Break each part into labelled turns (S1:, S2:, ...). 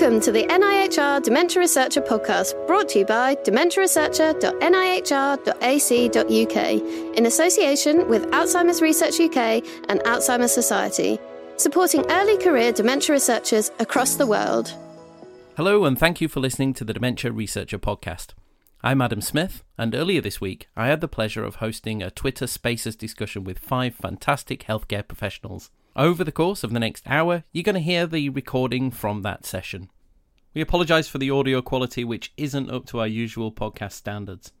S1: Welcome to the NIHR Dementia Researcher podcast, brought to you by dementiaresearcher.nihr.ac.uk in association with Alzheimer's Research UK and Alzheimer's Society, supporting early career dementia researchers across the world.
S2: Hello, and thank you for listening to the Dementia Researcher podcast. I'm Adam Smith, and earlier this week I had the pleasure of hosting a Twitter Spaces discussion with five fantastic healthcare professionals. Over the course of the next hour, you're going to hear the recording from that session. We apologise for the audio quality, which isn't up to our usual podcast standards.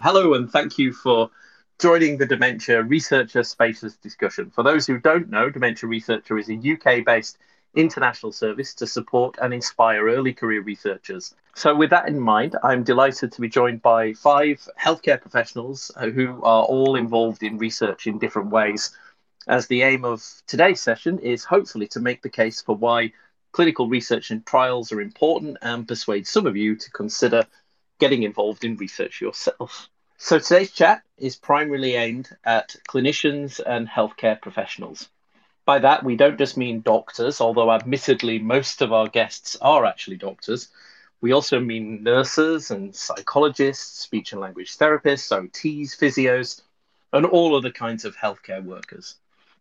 S3: Hello, and thank you for joining the Dementia Researcher Spaces discussion. For those who don't know, Dementia Researcher is a UK based international service to support and inspire early career researchers. So, with that in mind, I'm delighted to be joined by five healthcare professionals uh, who are all involved in research in different ways. As the aim of today's session is hopefully to make the case for why clinical research and trials are important and persuade some of you to consider getting involved in research yourself. So, today's chat is primarily aimed at clinicians and healthcare professionals by that, we don't just mean doctors, although admittedly, most of our guests are actually doctors. We also mean nurses and psychologists, speech and language therapists, OTs, physios, and all other kinds of healthcare workers.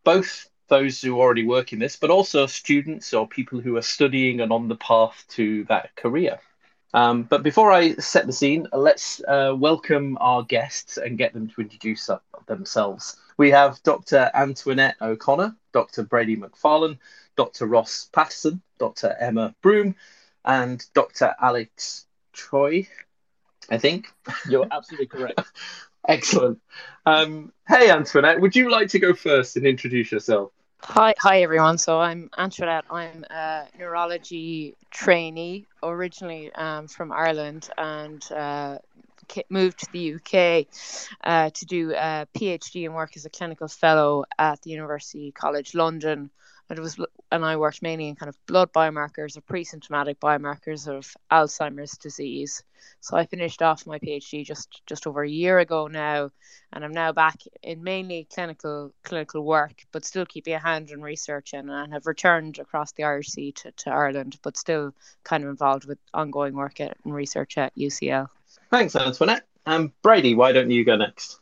S3: Both those who already work in this, but also students or people who are studying and on the path to that career. Um, but before I set the scene, let's uh, welcome our guests and get them to introduce themselves. We have Dr. Antoinette O'Connor, Dr. Brady McFarlane, Dr. Ross Paterson, Dr. Emma Broome, and Dr. Alex Tsui, I think.
S4: You're absolutely correct.
S3: Excellent. Um, hey, Antoinette, would you like to go first and introduce yourself?
S5: Hi, hi everyone. So I'm Antoinette. I'm a neurology trainee, originally um, from Ireland, and uh, moved to the UK uh, to do a PhD and work as a clinical fellow at the University College London. And it was, and I worked mainly in kind of blood biomarkers or pre-symptomatic biomarkers of Alzheimer's disease. So I finished off my PhD just just over a year ago now, and I'm now back in mainly clinical clinical work, but still keeping a hand in research and, and have returned across the Irish Sea to, to Ireland, but still kind of involved with ongoing work at, and research at UCL.
S3: Thanks, Antoinette. And Brady, why don't you go next?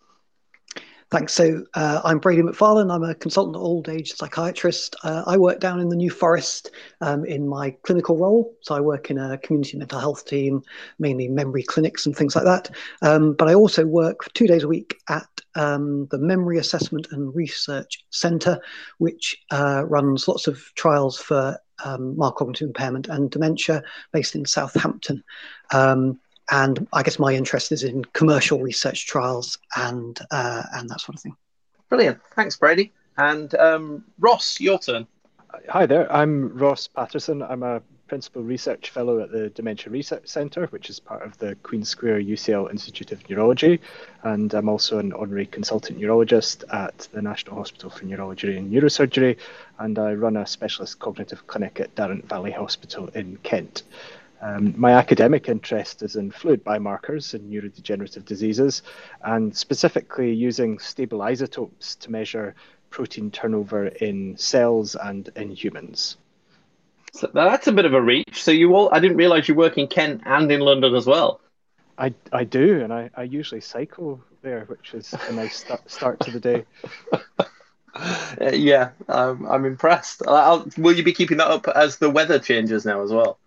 S6: Thanks. So uh, I'm Brady McFarlane. I'm a consultant old age psychiatrist. Uh, I work down in the New Forest um, in my clinical role. So I work in a community mental health team, mainly memory clinics and things like that. Um, but I also work two days a week at um, the Memory Assessment and Research Centre, which uh, runs lots of trials for um, mild cognitive impairment and dementia based in Southampton. Um, and I guess my interest is in commercial research trials and uh, and that sort of thing.
S3: Brilliant, thanks, Brady. And um, Ross, your turn.
S4: Hi there, I'm Ross Paterson. I'm a principal research fellow at the Dementia Research Centre, which is part of the Queen Square UCL Institute of Neurology, and I'm also an honorary consultant neurologist at the National Hospital for Neurology and Neurosurgery, and I run a specialist cognitive clinic at Darent Valley Hospital in Kent. Um, my academic interest is in fluid biomarkers in neurodegenerative diseases, and specifically using stable isotopes to measure protein turnover in cells and in humans.
S3: So that's a bit of a reach. So you all, I didn't realize you work in Kent and in London as well.
S4: I, I do, and I, I usually cycle there, which is a nice start, start to the day.
S3: Uh, yeah, um, I'm impressed. I'll, will you be keeping that up as the weather changes now as well?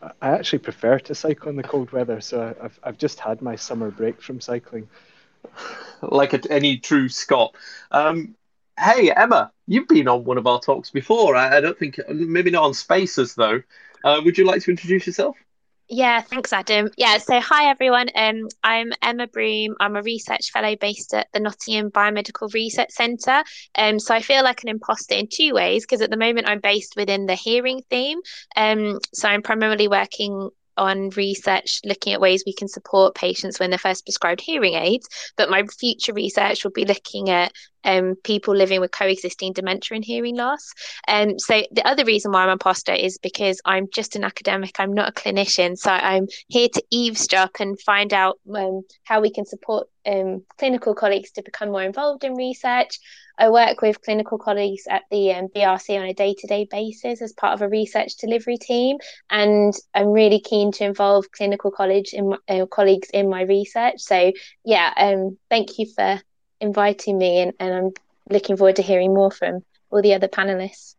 S4: I actually prefer to cycle in the cold weather, so I've I've just had my summer break from cycling.
S3: Like a, any true Scot. Um, hey Emma, you've been on one of our talks before. I, I don't think maybe not on Spaces though. Uh, would you like to introduce yourself?
S7: Yeah, thanks, Adam. Yeah, so hi everyone. Um, I'm Emma Broome. I'm a research fellow based at the Nottingham Biomedical Research Centre. Um, so I feel like an imposter in two ways because at the moment I'm based within the hearing theme. Um, so I'm primarily working on research looking at ways we can support patients when they're first prescribed hearing aids. But my future research will be looking at um, people living with coexisting dementia and hearing loss. Um, so the other reason why I'm a poster is because I'm just an academic. I'm not a clinician, so I'm here to eavesdrop and find out um, how we can support um, clinical colleagues to become more involved in research. I work with clinical colleagues at the um, BRC on a day-to-day basis as part of a research delivery team, and I'm really keen to involve clinical college in my, uh, colleagues in my research. So yeah, um, thank you for inviting me, and, and I'm looking forward to hearing more from all the other panelists.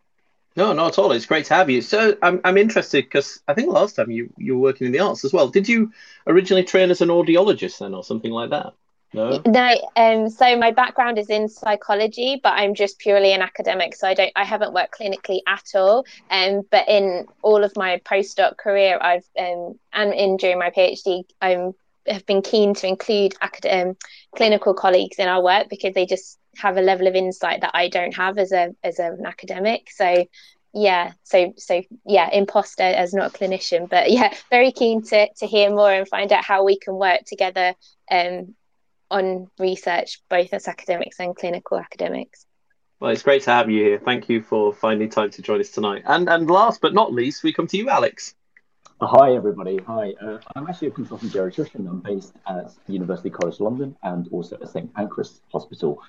S3: No, not at all. It's great to have you. So I'm I'm interested because I think last time you you were working in the arts as well. Did you originally train as an audiologist then, or something like that? No.
S7: No. Um. So my background is in psychology, but I'm just purely an academic. So I don't. I haven't worked clinically at all. Um. But in all of my postdoc career, I've um and in during my PhD, I'm have been keen to include academic, um, clinical colleagues in our work because they just have a level of insight that I don't have as a as an academic. So yeah, so so yeah, imposter as not a clinician, but yeah, very keen to to hear more and find out how we can work together um, on research, both as academics and clinical academics.
S3: Well, it's great to have you here. Thank you for finding time to join us tonight. And and last but not least, we come to you, Alex.
S8: Hi, everybody. Hi. Uh, I'm actually a consultant geriatrician. I'm based at University College London and also at St Pancras Hospital.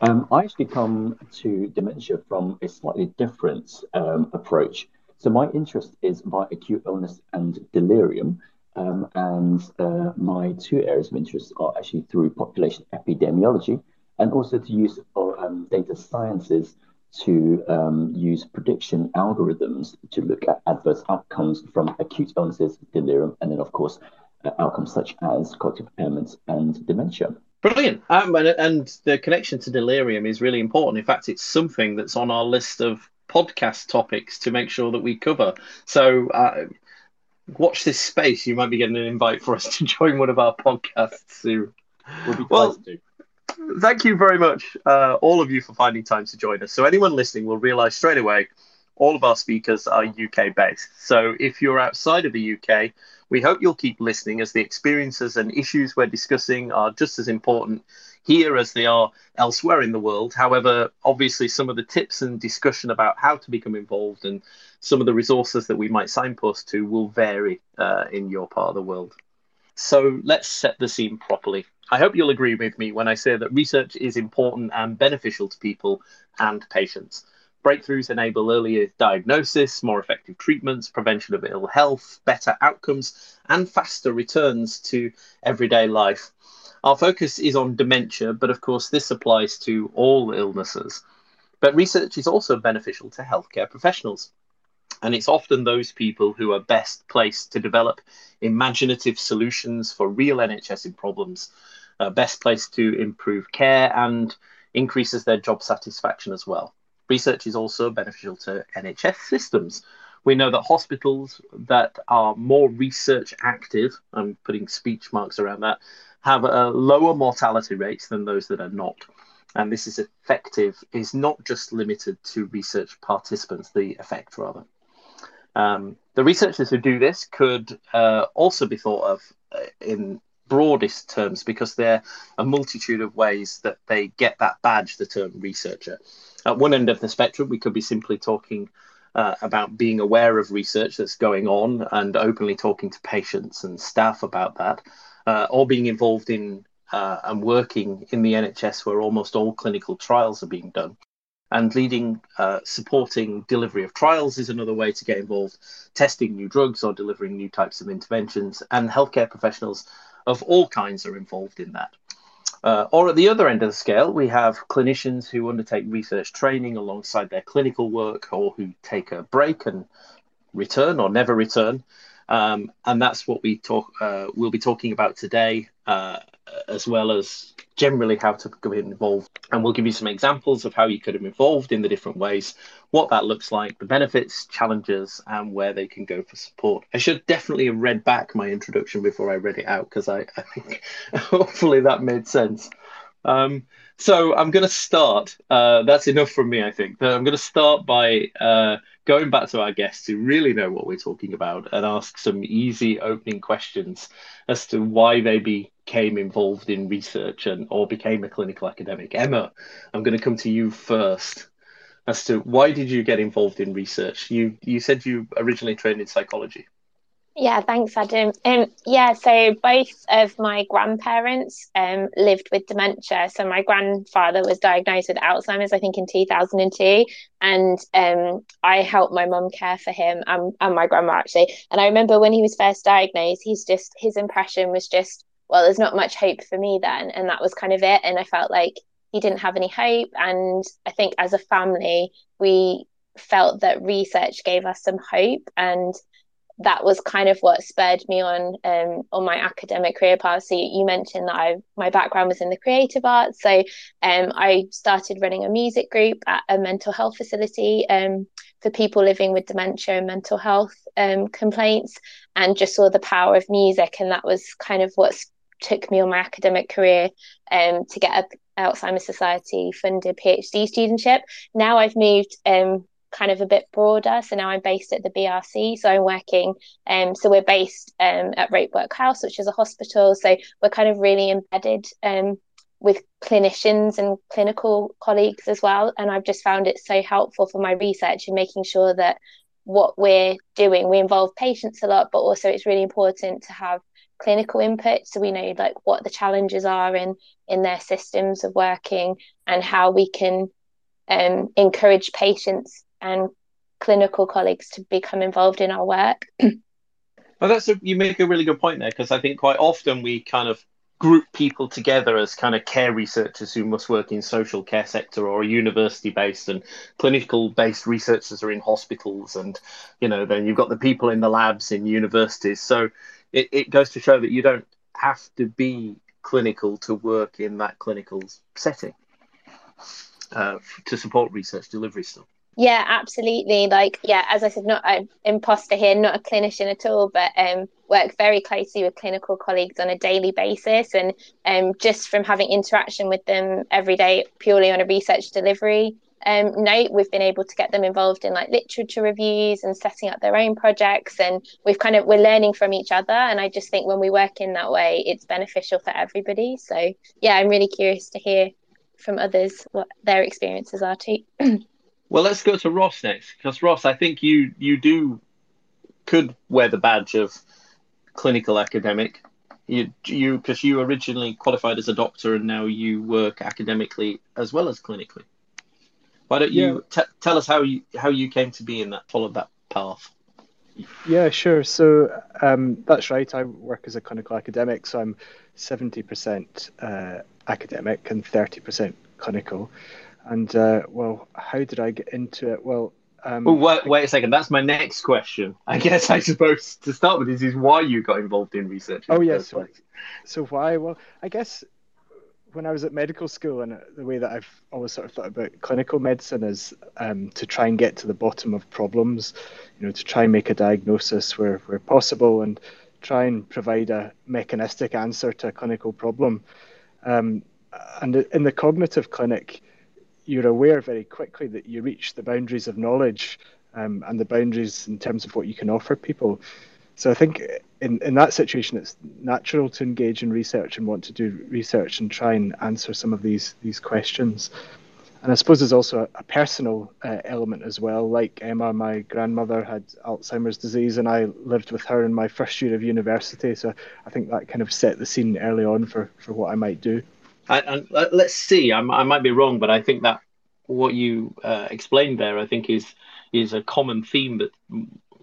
S8: Um, I actually come to dementia from a slightly different um, approach. So my interest is by acute illness and delirium. Um, and uh, my two areas of interest are actually through population epidemiology and also the use of um, data sciences to um, use prediction algorithms to look at adverse outcomes from acute illnesses, delirium, and then, of course, uh, outcomes such as cognitive impairments and dementia.
S3: Brilliant. Um, and, and the connection to delirium is really important. In fact, it's something that's on our list of podcast topics to make sure that we cover. So, uh, watch this space. You might be getting an invite for us to join one of our podcasts soon.
S8: We'll be well, to
S3: thank you very much, uh, all of you, for finding time to join us. So, anyone listening will realize straight away all of our speakers are UK based. So, if you're outside of the UK, we hope you'll keep listening as the experiences and issues we're discussing are just as important here as they are elsewhere in the world. However, obviously, some of the tips and discussion about how to become involved and some of the resources that we might signpost to will vary uh, in your part of the world. So, let's set the scene properly. I hope you'll agree with me when I say that research is important and beneficial to people and patients. Breakthroughs enable earlier diagnosis, more effective treatments, prevention of ill health, better outcomes, and faster returns to everyday life. Our focus is on dementia, but of course, this applies to all illnesses. But research is also beneficial to healthcare professionals. And it's often those people who are best placed to develop imaginative solutions for real NHS problems uh, best placed to improve care and increases their job satisfaction as well. Research is also beneficial to NHS systems. We know that hospitals that are more research active, I'm putting speech marks around that, have a lower mortality rates than those that are not. And this is effective, is not just limited to research participants, the effect rather. Um, the researchers who do this could uh, also be thought of uh, in broadest terms because there are a multitude of ways that they get that badge, the term researcher. At one end of the spectrum, we could be simply talking uh, about being aware of research that's going on and openly talking to patients and staff about that, uh, or being involved in uh, and working in the NHS where almost all clinical trials are being done. And leading, uh, supporting delivery of trials is another way to get involved, testing new drugs or delivering new types of interventions. And healthcare professionals of all kinds are involved in that. Uh, or at the other end of the scale, we have clinicians who undertake research training alongside their clinical work or who take a break and return or never return. Um, and that's what we talk. Uh, we'll be talking about today, uh, as well as generally how to get involved. And we'll give you some examples of how you could have involved in the different ways, what that looks like, the benefits, challenges, and where they can go for support. I should definitely have read back my introduction before I read it out because I, I think hopefully that made sense. Um, so I'm going to start. Uh, that's enough from me, I think. I'm going to start by uh, going back to our guests who really know what we're talking about and ask some easy opening questions as to why they became involved in research and or became a clinical academic. Emma, I'm going to come to you first as to why did you get involved in research? You you said you originally trained in psychology.
S7: Yeah, thanks, Adam. Um, yeah, so both of my grandparents um, lived with dementia. So my grandfather was diagnosed with Alzheimer's, I think, in 2002. And um, I helped my mum care for him and, and my grandma, actually. And I remember when he was first diagnosed, he's just, his impression was just, well, there's not much hope for me then. And that was kind of it. And I felt like he didn't have any hope. And I think as a family, we felt that research gave us some hope. And that was kind of what spurred me on um, on my academic career path. So you, mentioned that I my background was in the creative arts, so um, I started running a music group at a mental health facility um, for people living with dementia and mental health um, complaints, and just saw the power of music, and that was kind of what took me on my academic career um, to get a Alzheimer's Society funded PhD studentship. Now I've moved um, kind of a bit broader. So now I'm based at the BRC. So I'm working, um, so we're based um, at Ropewalk House, which is a hospital. So we're kind of really embedded um, with clinicians and clinical colleagues as well. And I've just found it so helpful for my research in making sure that what we're doing, we involve patients a lot, but also it's really important to have clinical input so we know like what the challenges are in in their systems of working and how we can um, encourage patients and clinical colleagues to become involved in our work.
S3: well, that's a, you make a really good point there because I think quite often we kind of group people together as kind of care researchers who must work in social care sector or a university based and clinical based researchers are in hospitals and you know then you've got the people in the labs in universities so it, it goes to show that you don't have to be clinical to work in that clinical setting uh, to support research delivery still
S7: yeah, absolutely. Like, yeah, as I said, not an imposter here, not a clinician at all, but um, work very closely with clinical colleagues on a daily basis. And um, just from having interaction with them every day, purely on a research delivery um, note, we've been able to get them involved in like literature reviews and setting up their own projects. And we've kind of, we're learning from each other. And I just think when we work in that way, it's beneficial for everybody. So, yeah, I'm really curious to hear from others what their experiences are too.
S3: Well, let's go to Ross next, because Ross, I think you you do could wear the badge of clinical academic. You you because you originally qualified as a doctor and now you work academically as well as clinically. Why don't you yeah. t- tell us how you how you came to be in that followed that path?
S4: Yeah, sure. So um, that's right. I work as a clinical academic, so I'm seventy percent uh, academic and thirty percent clinical. And uh, well, how did I get into it? Well, um,
S3: well, wait, wait a second. That's my next question. I guess I suppose to start with is, is why you got involved in research. In
S4: oh yes. So, so why? Well, I guess when I was at medical school, and the way that I've always sort of thought about clinical medicine is um, to try and get to the bottom of problems. You know, to try and make a diagnosis where where possible, and try and provide a mechanistic answer to a clinical problem. Um, and in the cognitive clinic you're aware very quickly that you reach the boundaries of knowledge um, and the boundaries in terms of what you can offer people. So I think in, in that situation, it's natural to engage in research and want to do research and try and answer some of these these questions. And I suppose there's also a, a personal uh, element as well. Like Emma, my grandmother had Alzheimer's disease, and I lived with her in my first year of university. So I think that kind of set the scene early on for, for what I might do.
S3: Let's see. I, I, might be wrong, but I think that what you uh, explained there, I think, is is a common theme that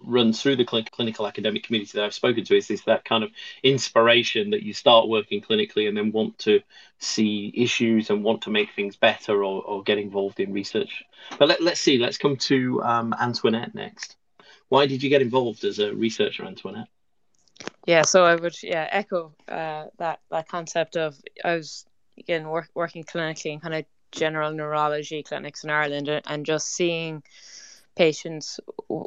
S3: runs through the cl- clinical academic community that I've spoken to. Is this that kind of inspiration that you start working clinically and then want to see issues and want to make things better or, or get involved in research? But let, us see. Let's come to um, Antoinette next. Why did you get involved as a researcher, Antoinette?
S5: Yeah, so I would yeah echo uh, that that concept of I was again work, working clinically in kind of general neurology clinics in Ireland and just seeing patients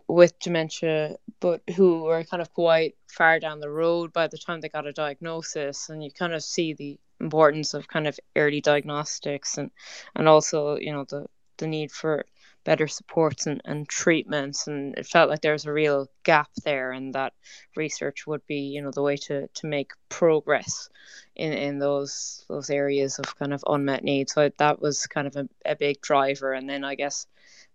S5: with dementia but who were kind of quite far down the road by the time they got a diagnosis. And you kind of see the importance of kind of early diagnostics and and also you know the the need for better supports and, and treatments. And it felt like there was a real gap there, and that research would be, you know, the way to, to make progress in, in those those areas of kind of unmet needs. So that was kind of a, a big driver. And then I guess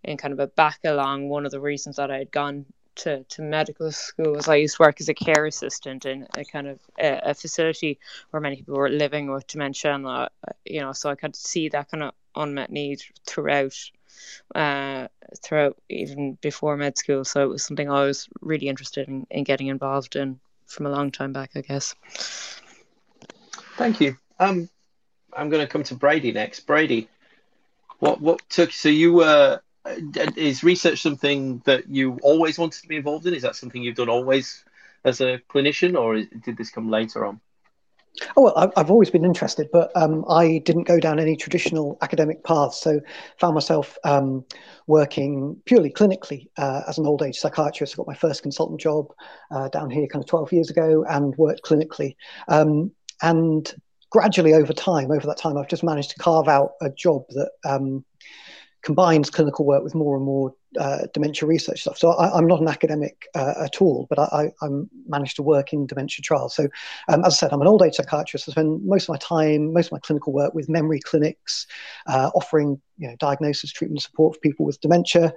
S5: in kind of a back along, one of the reasons that I had gone to, to medical school was I used to work as a care assistant in a kind of a, a facility where many people were living with dementia, and uh, you know, so I could see that kind of unmet need throughout, uh, throughout even before med school. So it was something I was really interested in, in getting involved in from a long time back, I guess.
S3: Thank you. Um, I'm going to come to Brady next. Brady, what what took so you were uh, is research something that you always wanted to be involved in? Is that something you've done always as a clinician, or did this come later on?
S6: Oh well, I've always been interested, but um, I didn't go down any traditional academic paths. So found myself um, working purely clinically uh, as an old age psychiatrist. I got my first consultant job uh, down here, kind of 12 years ago, and worked clinically. Um, and gradually, over time, over that time, I've just managed to carve out a job that um, combines clinical work with more and more uh, dementia research stuff. So I, am not an academic uh, at all, but I, I, I, managed to work in dementia trials. So um, as I said, I'm an old age psychiatrist. I spend most of my time, most of my clinical work with memory clinics, uh, offering you know, diagnosis, treatment, support for people with dementia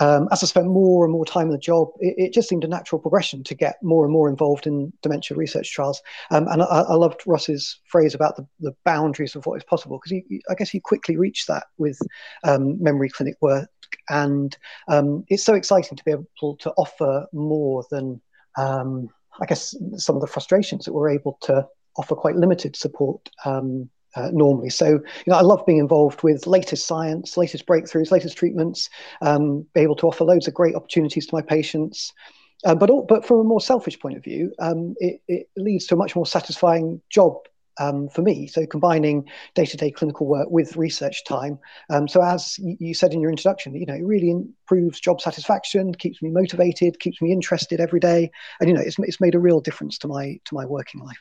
S6: um, as I spent more and more time in the job, it, it, just seemed a natural progression to get more and more involved in dementia research trials. Um, and I, I, loved Ross's phrase about the, the boundaries of what is possible, because I guess he quickly reached that with um, memory clinic work. And um, it's so exciting to be able to offer more than, um, I guess, some of the frustrations that we're able to offer quite limited support um, uh, normally. So, you know, I love being involved with latest science, latest breakthroughs, latest treatments, um, be able to offer loads of great opportunities to my patients. Uh, but all, but from a more selfish point of view, um, it, it, leads to a much more satisfying job um, for me. So combining day-to-day clinical work with research time. Um, so as you said in your introduction, you know, it really improves job satisfaction, keeps me motivated, keeps me interested every day, and you know, it's, it's made a real difference to my to my working life.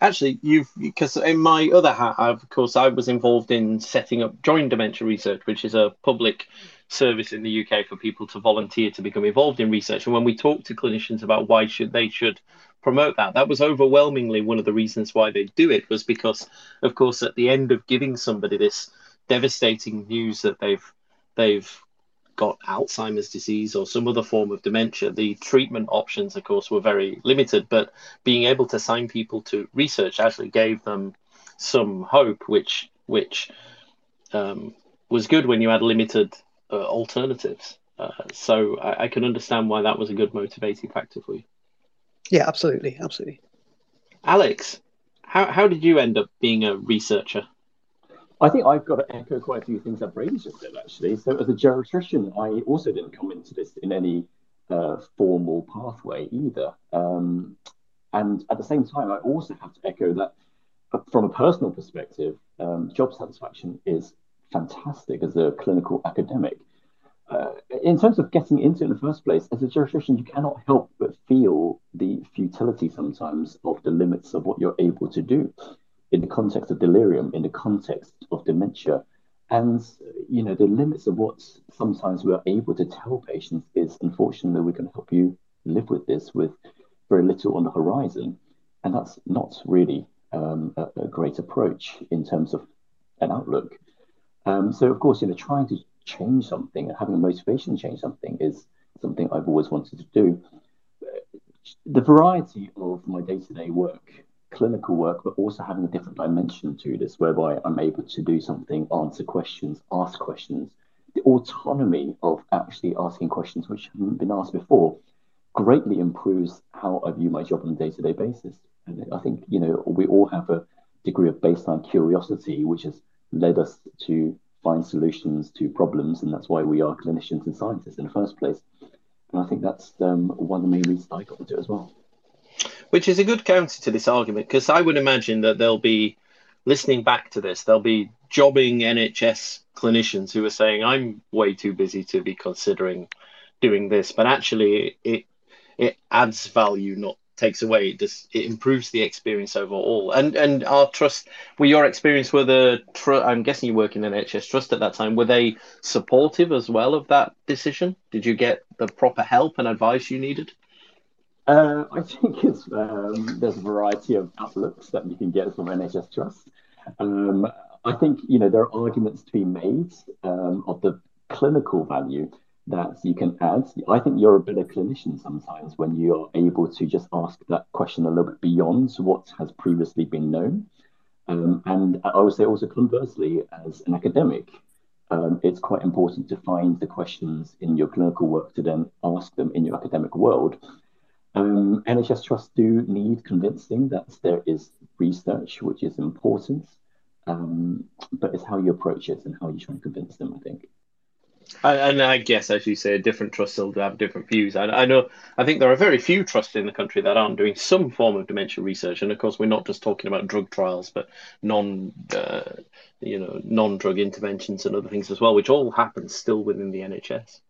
S3: Actually, you've because in my other hat, I, of course, I was involved in setting up Join Dementia Research, which is a public service in the UK for people to volunteer to become involved in research. And when we talk to clinicians about why should they should promote that, that was overwhelmingly one of the reasons why they do it was because, of course, at the end of giving somebody this devastating news that they've they've got Alzheimer's disease or some other form of dementia, the treatment options, of course, were very limited. But being able to sign people to research actually gave them some hope, which which um, was good when you had limited uh, alternatives. Uh, so I, I, can understand why that was a good motivating factor for you.
S6: Yeah, absolutely, absolutely.
S3: Alex, how how did you end up being a researcher?
S8: I think I've got to echo quite a few things that Brady just said, actually. So, as a geriatrician, I also didn't come into this in any uh, formal pathway either. Um, and at the same time, I also have to echo that uh, from a personal perspective, um, job satisfaction is fantastic as a clinical academic. Uh, in terms of getting into it in the first place, as a geriatrician, you cannot help but feel the futility sometimes of the limits of what you're able to do in the context of delirium, in the context of dementia. And, you know, the limits of what sometimes we're able to tell patients is unfortunately, we can help you live with this with very little on the horizon. And that's not really um, a, a, great approach in terms of an outlook. Um, so, of course, you know, trying to change something and having a motivation to change something is something I've always wanted to do. The variety of my day to day work clinical work, but also having a different dimension to this, whereby I'm able to do something, answer questions, ask questions. The autonomy of actually asking questions which haven't been asked before greatly improves how I view my job on a day to day basis. And I think, you know, we all have a degree of baseline curiosity, which has led us to find solutions to problems. And that's why we are clinicians and scientists in the first place. And I think that's um, one of the main reasons I got into it as well.
S3: Which is a good counter to this argument because I would imagine that they'll be listening back to this. There'll be jobbing NHS clinicians who are saying, "I'm way too busy to be considering doing this," but actually, it it adds value, not takes away. It just it improves the experience overall. And and our trust, were your experience with the tr- I'm guessing you work in NHS trust at that time. Were they supportive as well of that decision? Did you get the proper help and advice you needed?
S8: Uh, I think it's um, there's a variety of outlooks that you can get from NHS Trust. Um, I think you know there are arguments to be made um, of the clinical value that you can add. I think you're a better clinician sometimes when you're able to just ask that question a little bit beyond what has previously been known. Um, and I would say also conversely, as an academic, um, it's quite important to find the questions in your clinical work to then ask them in your academic world. Um, NHS trusts do need convincing that there is research, which is important, um, but it's how you approach it and how you try and convince them, I think.
S3: And I guess, as you say, different trusts will have different views. I, I, know, I think there are very few trusts in the country that aren't doing some form of dementia research. And of course, we're not just talking about drug trials, but non, uh, you know, non-drug interventions and other things as well, which all happen still within the NHS.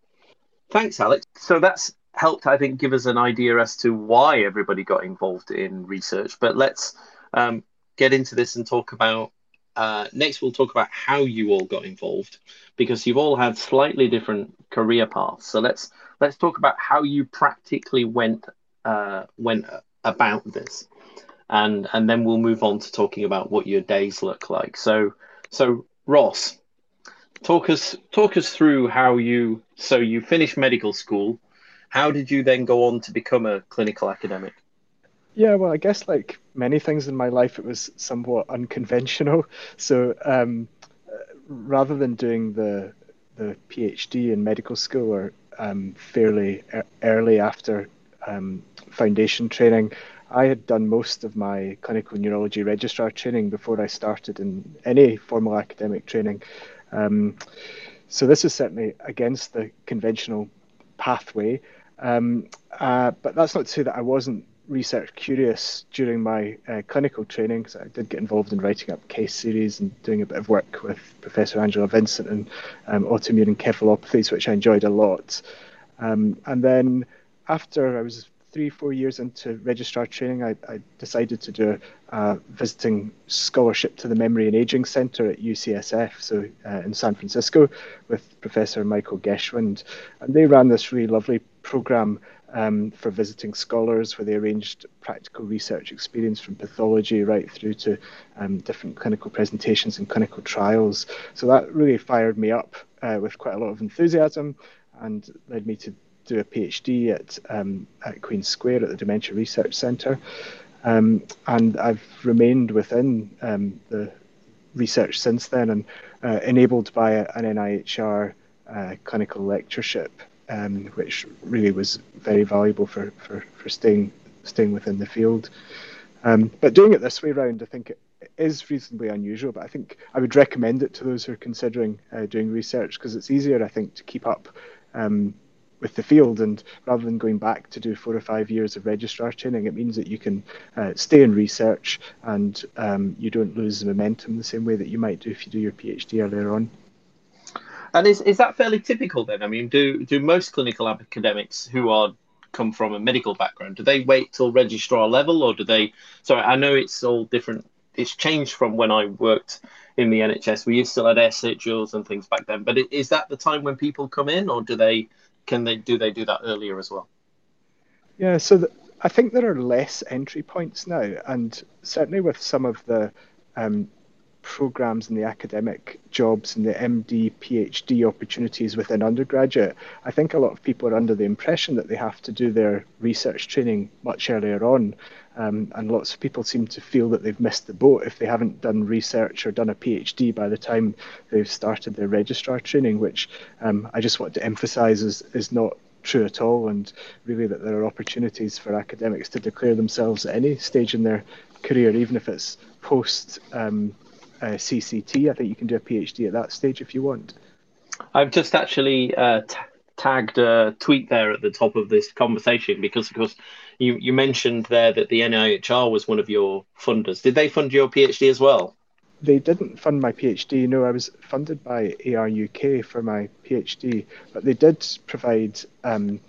S3: Thanks, Alex. So that's helped, I think, give us an idea as to why everybody got involved in research. But let's um, get into this and talk about uh, next, we'll talk about how you all got involved because you've all had slightly different career paths. So let's let's talk about how you practically went uh, went about this, and and then we'll move on to talking about what your days look like. So so Ross, talk us talk us through how you so you finished medical school. How did you then go on to become a clinical academic?
S4: Yeah, well, I guess like many things in my life, it was somewhat unconventional. So um, rather than doing the the PhD in medical school or um, fairly early after um, foundation training, I had done most of my clinical neurology registrar training before I started in any formal academic training. Um, so this is certainly against the conventional pathway. Um, uh, but that's not to say that I wasn't research curious during my uh, clinical training because I did get involved in writing up case series and doing a bit of work with Professor Angela Vincent and um, autoimmune encephalopathies, which I enjoyed a lot. Um, and then after I was three, four years into registrar training, I, I decided to do a, a, visiting scholarship to the Memory and Aging Centre at UCSF, so uh, in San Francisco, with Professor Michael Geschwind. And they ran this really lovely program um, for visiting scholars, where they arranged practical research experience from pathology right through to um, different clinical presentations and clinical trials. So that really fired me up uh, with quite a lot of enthusiasm and led me to do a PhD at, um, at Queen Square at the Dementia Research Centre. Um, and I've remained within um, the research since then and uh, enabled by an NIHR uh, clinical lectureship um, which really was very valuable for, for, for staying staying within the field. Um, but doing it this way around, I think it is reasonably unusual. But I think I would recommend it to those who are considering uh, doing research because it's easier, I think, to keep up um, with the field. And rather than going back to do four or five years of registrar training, it means that you can uh, stay in research and um, you don't lose the momentum the same way that you might do if you do your PhD earlier on.
S3: And is, is that fairly typical then? I mean, do do most clinical academics who are come from a medical background, do they wait till registrar level or do they? So I know it's all different. It's changed from when I worked in the NHS. We used to had SHOs and things back then. But is that the time when people come in, or do they can they do they do that earlier as well?
S4: Yeah, so the, I think there are less entry points now, and certainly with some of the um, programs and the academic jobs and the MD, PhD opportunities within undergraduate, I think a lot of people are under the impression that they have to do their research training much earlier on. Um, and lots of people seem to feel that they've missed the boat if they haven't done research or done a PhD by the time they've started their registrar training, which um, I just want to emphasize is, is not true at all, and really that there are opportunities for academics to declare themselves at any stage in their career, even if it's post um, uh, CCT. I think you can do a PhD at that stage if you want.
S3: I've just actually uh, t- tagged a tweet there at the top of this conversation because, of course, you, you mentioned there that the NIHR was one of your funders. Did they fund your PhD as well?
S4: They didn't fund my PhD. No, I was funded by AR UK for my PhD, but they did provide um,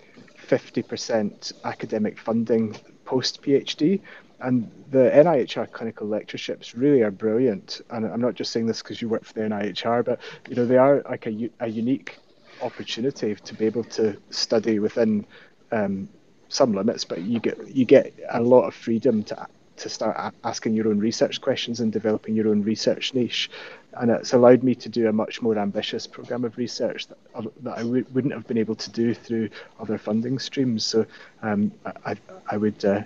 S4: 50% academic funding post PhD. And the NIHR clinical lectureships really are brilliant. And I'm not just saying this because you work for the NIHR, but you know they are like a, a unique opportunity to be able to study within um, some limits, but you get you get a lot of freedom to to start asking your own research questions and developing your own research niche. And it's allowed me to do a much more ambitious program of research that, that I w- wouldn't have been able to do through other funding streams. So um, I, I would uh,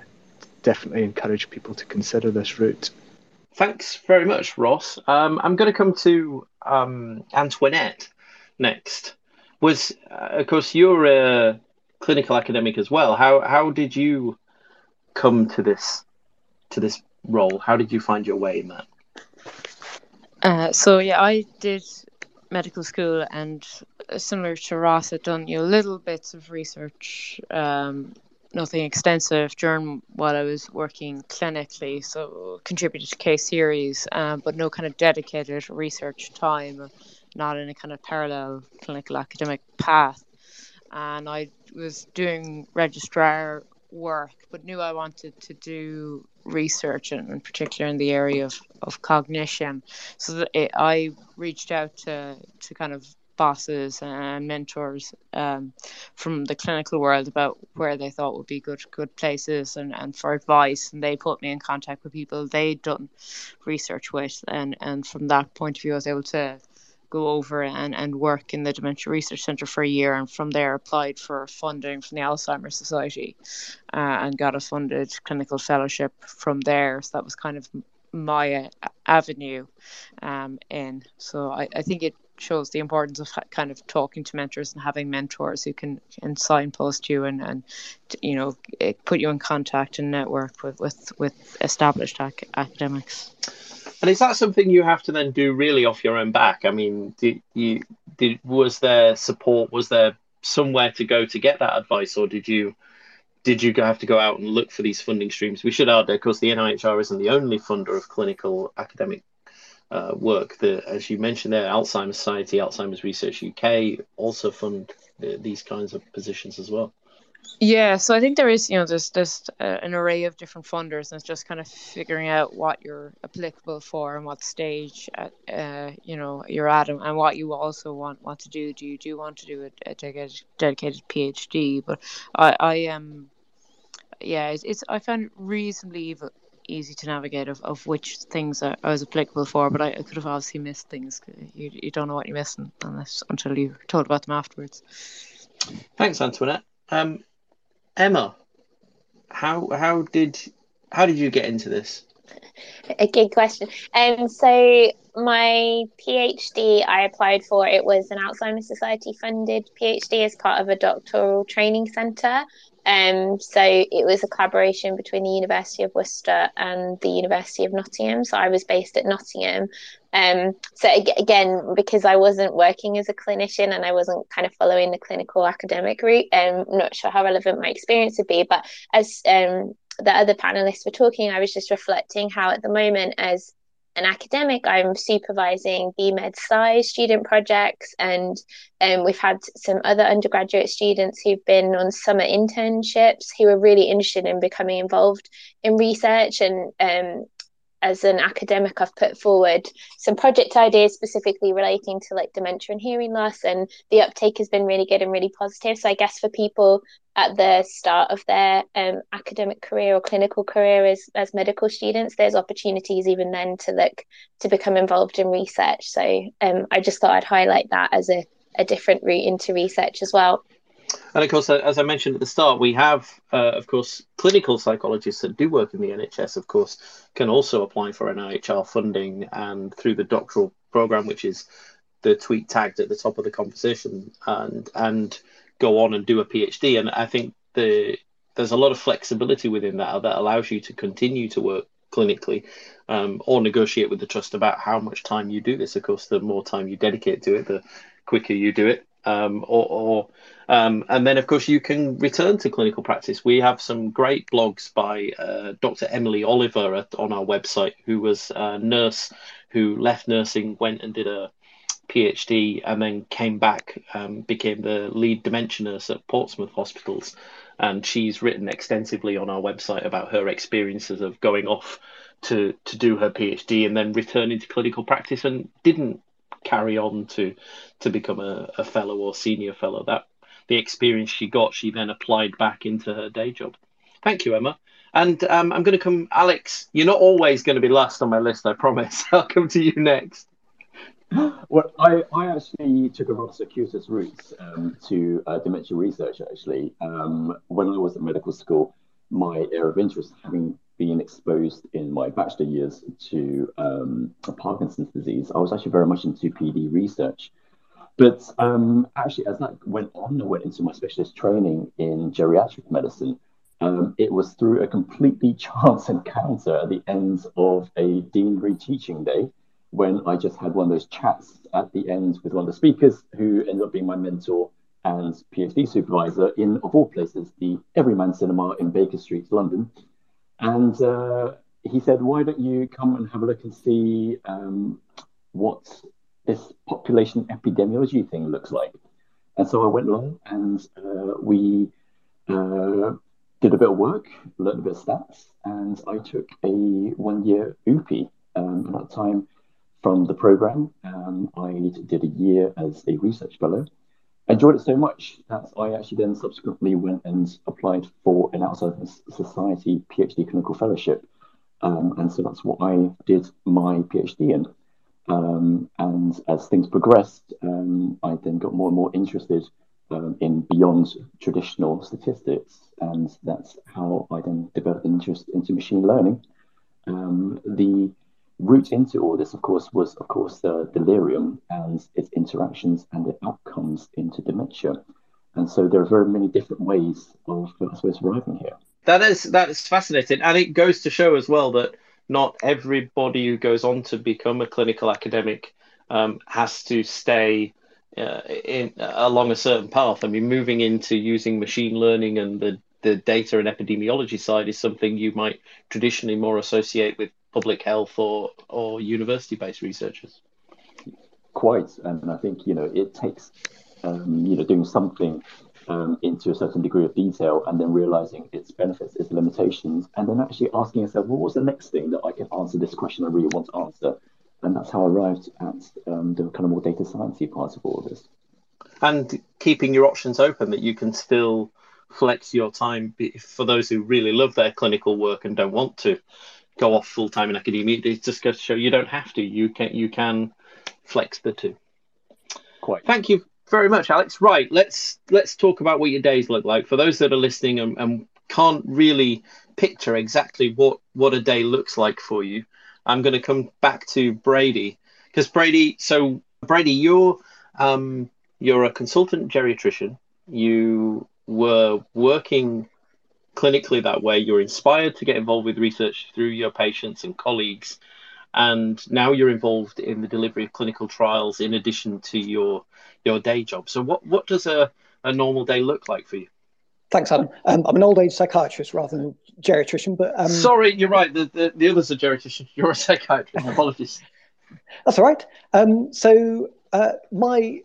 S4: definitely encourage people to consider this route.
S3: Thanks very much, Ross. Um, I'm going to come to um, Antoinette next. Was uh, of course you're a clinical academic as well. How how did you come to this to this role? How did you find your way in that?
S5: Uh, so yeah, I did medical school and uh, similar to Ross, I'd done you know little bits of research, um, nothing extensive during while I was working clinically. So contributed to case series, um, but no kind of dedicated research time, not in a kind of parallel clinical academic path. And I was doing registrar work, but knew I wanted to do research, and in particular in the area of, of cognition. So it, I reached out to, to kind of bosses and mentors um, from the clinical world about where they thought would be good good places and, and for advice and they put me in contact with people they'd done research with and, and from that point of view I was able to go over and, and work in the Dementia Research Centre for a year, and from there applied for funding from the Alzheimer's Society, uh, and got a funded clinical fellowship from there. So that was kind of my uh, avenue um, in. So I, I think it shows the importance of kind of talking to mentors and having mentors who can, can signpost you and, and you know eh, put you in contact and network with with, with established ac- academics.
S3: And is that something you have to then do really off your own back? I mean, did you did was there support? Was there somewhere to go to get that advice, or did you did you have to go out and look for these funding streams? We should add, of course, the NIHR isn't the only funder of clinical academic uh, work. The, as you mentioned there, Alzheimer's Society, Alzheimer's Research UK also fund the, these kinds of positions as well.
S5: Yeah, so I think there is, you know, there's just uh, an array of different funders, and it's just kind of figuring out what you're applicable for and what stage, at, uh, you know, you're at, and, what you also want want to do. Do you do want to do a, a dedicated, PhD? But I I am, um, yeah, it's, it's I found reasonably easy to navigate of, of which things I, I was applicable for, but I, I, could have obviously missed things. You you don't know what you're missing unless until you're told about them afterwards.
S3: Thanks, Antoinette. Um, Emma, how how did how did you get into this?
S7: A good question. Um, so my PhD I applied for it was an Alzheimer's Society funded PhD as part of a doctoral training centre. Um, so it was a collaboration between the University of Worcester and the University of Nottingham. So I was based at Nottingham. Um, so again, because I wasn't working as a clinician and I wasn't kind of following the clinical academic route, um, I'm not sure how relevant my experience would be. But as um, the other panelists were talking, I was just reflecting how at the moment, as an academic, I'm supervising the Med Sci student projects, and um, we've had some other undergraduate students who've been on summer internships who are really interested in becoming involved in research. And um, as an academic, I've put forward some project ideas specifically relating to like dementia and hearing loss, and the uptake has been really good and really positive. So I guess for people at the start of their um, academic career or clinical career as, as medical students, there's opportunities even then to look to become involved in research. So um, I just thought I'd highlight that as a, a different route into research as well.
S3: And of course, as I mentioned at the start, we have, uh, of course, clinical psychologists that do work in the NHS, of course, can also apply for NIHR funding and through the doctoral program, which is the tweet tagged at the top of the conversation, and and go on and do a PhD. And I think the there's a lot of flexibility within that that allows you to continue to work clinically um, or negotiate with the trust about how much time you do this. Of course, the more time you dedicate to it, the quicker you do it. Um, or, or um, and then of course you can return to clinical practice. We have some great blogs by uh, Dr. Emily Oliver at, on our website, who was a nurse who left nursing, went and did a PhD, and then came back, um, became the lead dementia nurse at Portsmouth Hospitals, and she's written extensively on our website about her experiences of going off to to do her PhD and then returning to clinical practice and didn't carry on to to become a, a fellow or senior fellow. That the experience she got, she then applied back into her day job. Thank you, Emma. And um, I'm going to come, Alex. You're not always going to be last on my list, I promise. I'll come to you next.
S8: Well, I, I actually took a rather circuitous route um, to uh, dementia research, actually. Um, when I was at medical school, my area of interest, having been exposed in my bachelor years to um, Parkinson's disease, I was actually very much into PD research. But um, actually, as that went on, I went into my specialist training in geriatric medicine. Um, it was through a completely chance encounter at the end of a deanery teaching day when I just had one of those chats at the end with one of the speakers who ended up being my mentor and PhD supervisor in, of all places, the Everyman Cinema in Baker Street, London. And uh, he said, Why don't you come and have a look and see um, what this population epidemiology thing looks like? And so I went along and uh, we uh, did a bit of work, learned a bit of stats, and I took a one year OOPE um, at that time from the program. Um, I did a year as a research fellow I enjoyed it so much that I actually then subsequently went and applied for an Alzheimer's Society PhD clinical fellowship. Um, and so that's what I did my PhD in. Um, and as things progressed, um, I then got more and more interested um, in beyond traditional statistics. And that's how I then developed an interest into machine learning. Um, the route into all this, of course, was, of course, the delirium and its interactions and the outcomes into dementia. And so there are very many different ways of, I suppose, arriving here.
S3: That is that is fascinating, and it goes to show as well that not everybody who goes on to become a clinical academic um, has to stay uh, in along a certain path. I mean, moving into using machine learning and the the data and epidemiology side is something you might traditionally more associate with public health or or university based researchers.
S8: Quite, and I think you know it takes um, you know doing something um, into a certain degree of detail and then realizing its benefits, its limitations, and then actually asking yourself, well, what's the next thing that I can answer this question I really want to answer? And that's how I arrived at um, the kind of more data sciencey part of all of this.
S3: And keeping your options open that you can still flex your time for those who really love their clinical work and don't want to go off full time in academia. It just goes to show you don't have to. You can you can flex the two.
S8: Quite.
S3: Thank you very much, Alex. Right, let's let's talk about what your days look like for those that are listening and, and can't really picture exactly what what a day looks like for you. I'm going to come back to Brady because Brady. So Brady, you're um, you're a consultant geriatrician. You were working clinically that way. You're inspired to get involved with research through your patients and colleagues. And now you're involved in the delivery of clinical trials in addition to your your day job. So what, what does a, a normal day look like for you?
S6: Thanks, Adam. Um, I'm an old age psychiatrist rather than a geriatrician, but um...
S3: sorry, you're right. The, the, the others are geriatrician. You're a psychiatrist. Apologies.
S6: That's all right. Um, so uh, my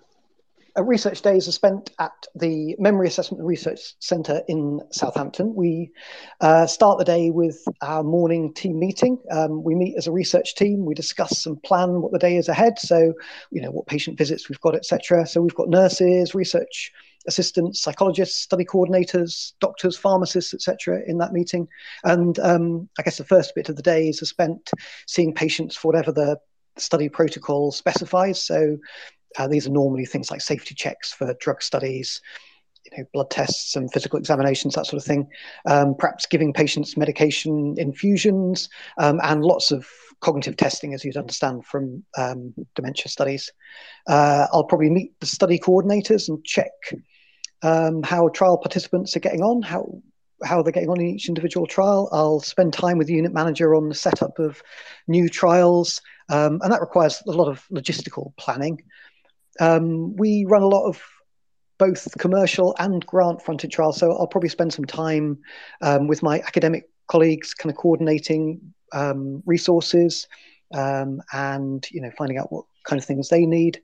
S6: research days are spent at the Memory Assessment Research Centre in Southampton. We uh, start the day with our morning team meeting. Um, we meet as a research team. We discuss and plan what the day is ahead. So, you know, what patient visits we've got, etc. So we've got nurses, research assistants, psychologists, study coordinators, doctors, pharmacists, etc. in that meeting. And um, I guess the first bit of the day is spent seeing patients for whatever the study protocol specifies. So uh, these are normally things like safety checks for drug studies, you know, blood tests and physical examinations, that sort of thing. Um, perhaps giving patients medication infusions um, and lots of cognitive testing, as you'd understand from um, dementia studies. Uh, I'll probably meet the study coordinators and check um, how trial participants are getting on, how how they're getting on in each individual trial. I'll spend time with the unit manager on the setup of new trials, um, and that requires a lot of logistical planning. Um, we run a lot of both commercial and grant fronted trials, so I'll probably spend some time um, with my academic colleagues, kind of coordinating um, resources um, and you know finding out what kind of things they need.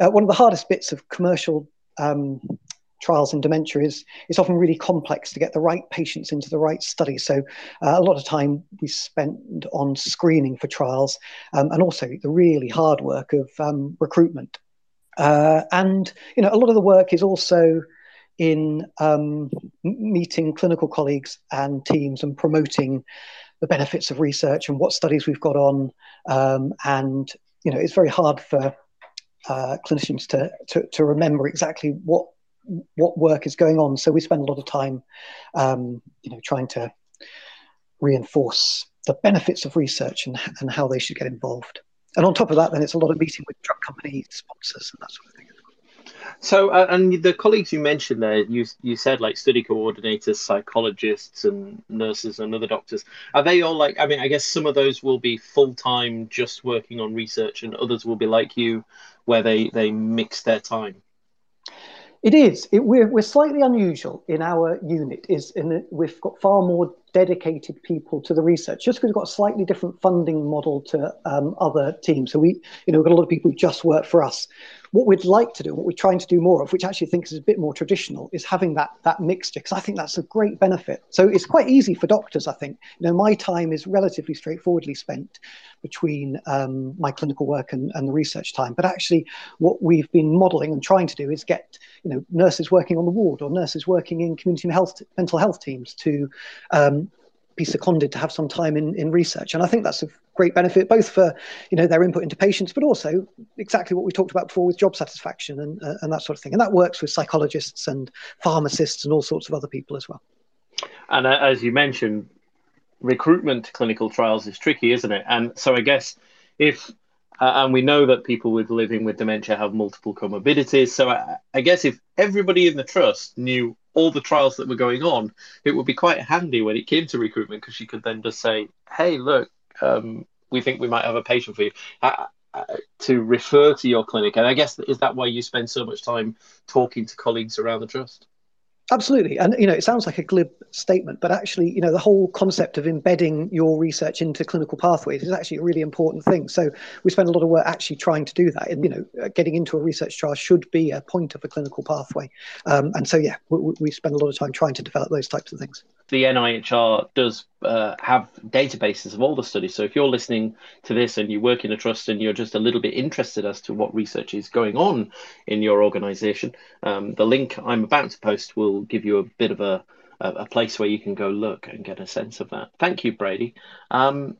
S6: Uh, one of the hardest bits of commercial um, trials in dementia is it's often really complex to get the right patients into the right study. So uh, a lot of time we spend on screening for trials um, and also the really hard work of um, recruitment. Uh, and you know a lot of the work is also in um, meeting clinical colleagues and teams and promoting the benefits of research and what studies we've got on. Um, and you know it's very hard for uh, clinicians to, to, to remember exactly what what work is going on. So we spend a lot of time, um, you know, trying to reinforce the benefits of research and, and how they should get involved. And on top of that, then it's a lot of meeting with drug company sponsors and that sort of thing.
S3: So, uh, and the colleagues you mentioned there, you you said like study coordinators, psychologists, and nurses and other doctors. Are they all like? I mean, I guess some of those will be full time, just working on research, and others will be like you, where they they mix their time.
S6: It is. It, we're, we're slightly unusual in our unit. Is in that we've got far more dedicated people to the research, just because we've got a slightly different funding model to um, other teams. So we, you know, we've got a lot of people who just work for us. What we'd like to do, what we're trying to do more of, which I actually think is a bit more traditional, is having that that mixture because I think that's a great benefit. So it's quite easy for doctors. I think you know my time is relatively straightforwardly spent between um, my clinical work and, and the research time. But actually, what we've been modelling and trying to do is get you know nurses working on the ward or nurses working in community health mental health teams to um, be seconded to have some time in, in research. And I think that's a great benefit, both for you know their input into patients, but also exactly what we talked about before with job satisfaction and, uh, and that sort of thing. And that works with psychologists and pharmacists and all sorts of other people as well.
S3: And uh, as you mentioned, recruitment to clinical trials is tricky, isn't it? And so I guess if uh, and we know that people with living with dementia have multiple comorbidities. So I, I, guess if everybody in the trust knew all the trials that were going on, it would be quite handy when it came to recruitment because you could then just say, "Hey, look, um, we think we might have a patient for you." Uh, uh, to refer to your clinic, and I guess is that why you spend so much time talking to colleagues around the trust?
S6: Absolutely. And, you know, it sounds like a glib statement, but actually, you know, the whole concept of embedding your research into clinical pathways is actually a really important thing. So we spend a lot of work actually trying to do that. And, you know, uh, getting into a research trial should be a point of a clinical pathway. Um, and so, yeah, we, we spend a lot of time trying to develop those types of things
S3: the NIHR does uh, have databases of all the studies. So if you're listening to this and you work in a trust and you're just a little bit interested as to what research is going on in your organization, um, the link I'm about to post will give you a bit of a, a, place where you can go look and get a sense of that. Thank you, Brady. Um,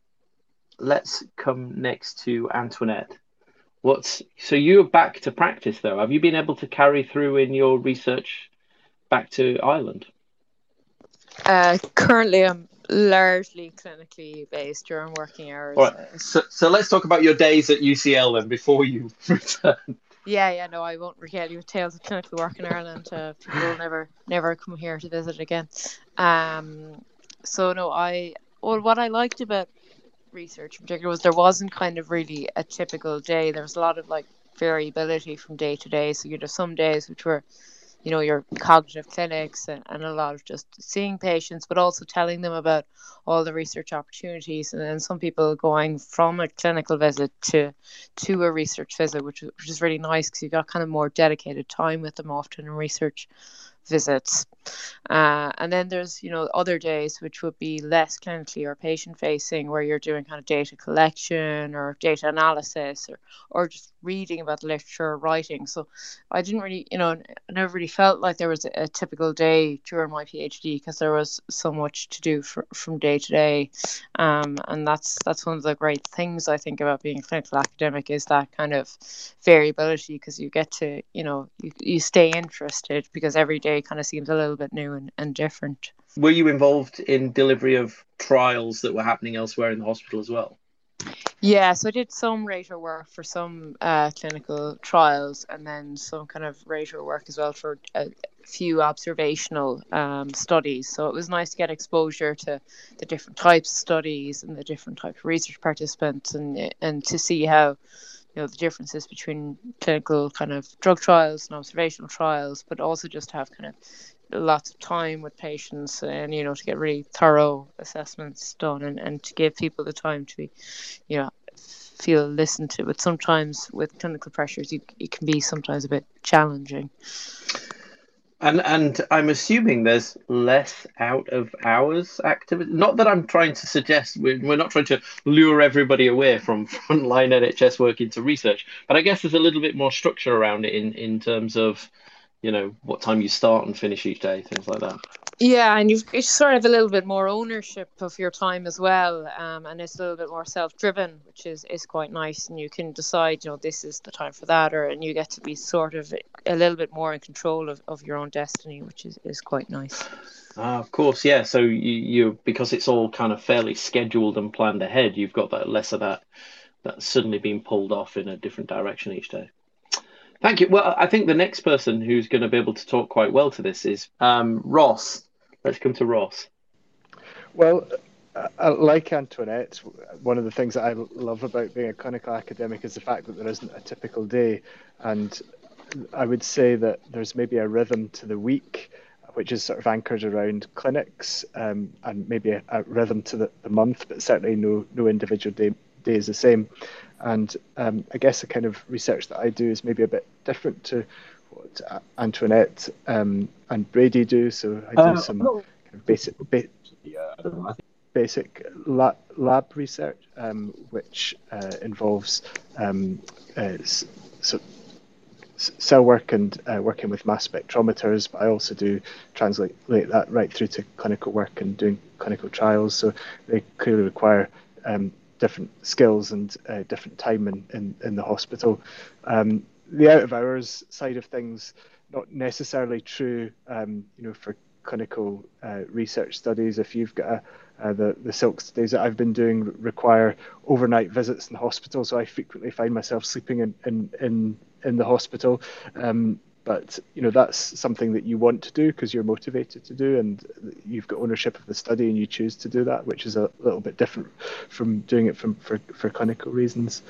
S3: let's come next to Antoinette. What's so you're back to practice though? Have you been able to carry through in your research back to Ireland?
S5: Uh, currently, I'm largely clinically based during working hours.
S3: All right. So, so let's talk about your days at UCL then before you return.
S5: Yeah, yeah, no, I won't regale you with tales of clinical work in Ireland. Uh, people will never, never come here to visit again. Um, so no, I well, what I liked about research in particular was there wasn't kind of really a typical day. There was a lot of like variability from day to day. So you'd have some days which were you know your cognitive clinics and, and a lot of just seeing patients but also telling them about all the research opportunities and then some people going from a clinical visit to to a research visit which, which is really nice because you got kind of more dedicated time with them often in research visits. Uh, and then there's, you know, other days which would be less clinically or patient facing where you're doing kind of data collection or data analysis or, or just reading about the literature or writing. So I didn't really, you know, I never really felt like there was a, a typical day during my PhD because there was so much to do for, from day to day. Um, and that's, that's one of the great things I think about being a clinical academic is that kind of variability because you get to, you know, you, you stay interested because every day kind of seems a little bit new and, and different.
S3: Were you involved in delivery of trials that were happening elsewhere in the hospital as well?
S5: Yeah, so I did some rater work for some uh, clinical trials and then some kind of rater work as well for a few observational um, studies. So it was nice to get exposure to the different types of studies and the different types of research participants and and to see how you know the differences between clinical kind of drug trials and observational trials, but also just have kind of lots of time with patients and you know to get really thorough assessments done and, and to give people the time to be you know feel listened to but sometimes with clinical pressures you, it can be sometimes a bit challenging
S3: And and I'm assuming there's less out of hours activity. Not that I'm trying to suggest we're, we're not trying to lure everybody away from frontline NHS work into research, but I guess there's a little bit more structure around it in in terms of, you know, what time you start and finish each day, things like that.
S5: Yeah, and you've you sort of a little bit more ownership of your time as well, um, and it's a little bit more self-driven, which is, is quite nice. And you can decide, you know, this is the time for that, or and you get to be sort of a little bit more in control of, of your own destiny, which is, is quite nice.
S3: Uh, of course, yeah. So you, you because it's all kind of fairly scheduled and planned ahead, you've got that less of that that suddenly being pulled off in a different direction each day. Thank you. Well, I think the next person who's going to be able to talk quite well to this is um, Ross. Let's come to Ross.
S4: Well, uh, like Antoinette, one of the things that I love about being a clinical academic is the fact that there isn't a typical day. And I would say that there's maybe a rhythm to the week, which is sort of anchored around clinics, um, and maybe a, a, rhythm to the, the month, but certainly no, no individual day, day is the same. And um, I guess the kind of research that I do is maybe a bit different to what Antoinette um, and Brady do. So I do uh, some kind of basic, ba- basic lab, lab research, um, which uh, involves um, uh, so cell work and uh, working with mass spectrometers, but I also do translate that right through to clinical work and doing clinical trials. So they clearly require um, different skills and uh, different time in, in, in the hospital. Um, the out of hours side of things, not necessarily true, um, you know, for clinical uh, research studies. If you've got a, uh, the the SILK studies that I've been doing require overnight visits in hospital, so I frequently find myself sleeping in in in, in the hospital. Um, but you know that's something that you want to do because you're motivated to do, and you've got ownership of the study, and you choose to do that, which is a little bit different from doing it from for, for clinical reasons.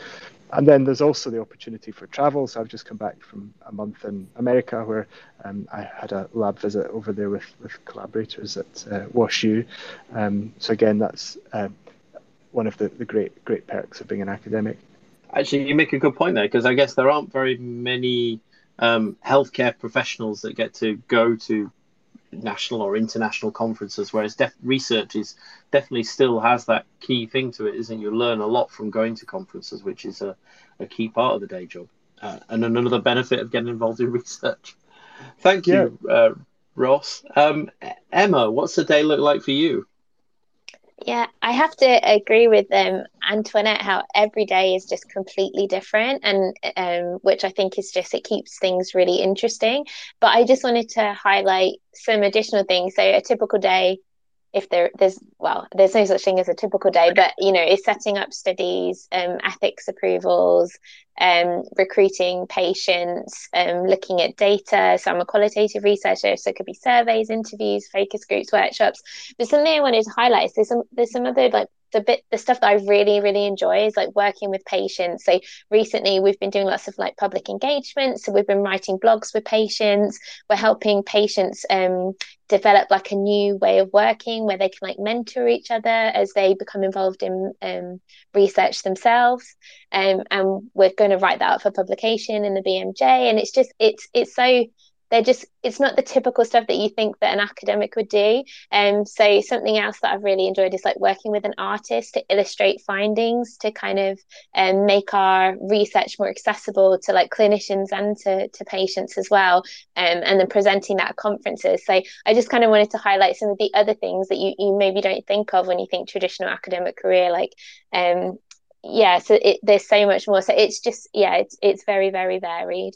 S4: And then there's also the opportunity for travel. So I've just come back from a month in America where um, I had a lab visit over there with, with collaborators at uh, WashU. Um, so again, that's uh, one of the, the great great perks of being an academic.
S3: Actually, you make a good point there because I guess there aren't very many um, healthcare professionals that get to go to national or international conferences, whereas def- research is definitely still has that key thing to it, isn't you learn a lot from going to conferences, which is a, a key part of the day job uh, and another benefit of getting involved in research. Thank you, yeah. uh, Ross. Um, Emma, what's the day look like for you?
S7: Yeah, I have to agree with um, Antoinette how every day is just completely different, and um, which I think is just it keeps things really interesting. But I just wanted to highlight some additional things. So a typical day if there there's well there's no such thing as a typical day but you know is setting up studies um, ethics approvals um, recruiting patients um, looking at data so i'm a qualitative researcher so it could be surveys interviews focus groups workshops. But something i wanted to highlight is there's some there's some other like the bit the stuff that I really really enjoy is like working with patients. So recently we've been doing lots of like public engagement. So we've been writing blogs with patients. We're helping patients um, develop like a new way of working where they can like mentor each other as they become involved in um, research themselves. Um, and we're going to write that up for publication in the BMJ. And it's just it's it's so they're just it's not the typical stuff that you think that an academic would do. Um so something else that i've really enjoyed is like working with an artist to illustrate findings to kind of um, make our research more accessible to like clinicians and to, to patients as well um, and then presenting that at conferences. So i just kind of wanted to highlight some of the other things that you, you maybe don't think of when you think traditional academic career like um yeah so it, there's so much more. So it's just yeah it's it's very very varied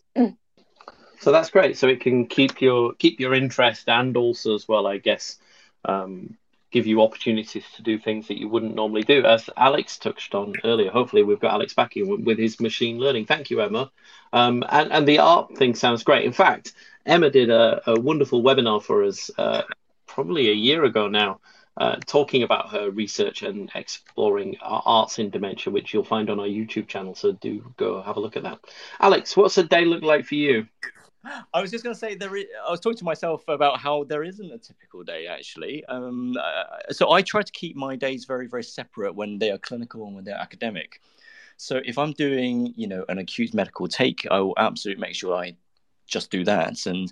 S3: So that's great. So it can keep your keep your interest and also as well, I guess, um, give you opportunities to do things that you wouldn't normally do. As Alex touched on earlier, hopefully we've got Alex back here with his machine learning. Thank you, Emma. Um, and and the art thing sounds great. In fact, Emma did a, a wonderful webinar for us uh, probably a year ago now. Uh, talking about her research and exploring arts in dementia, which you'll find on our YouTube channel. So do go have a look at that. Alex, what's a day look like for you?
S9: I was just going to say there. Is, I was talking to myself about how there isn't a typical day actually. Um, uh, so I try to keep my days very, very separate when they are clinical and when they're academic. So if I'm doing, you know, an acute medical take, I will absolutely make sure I just do that. And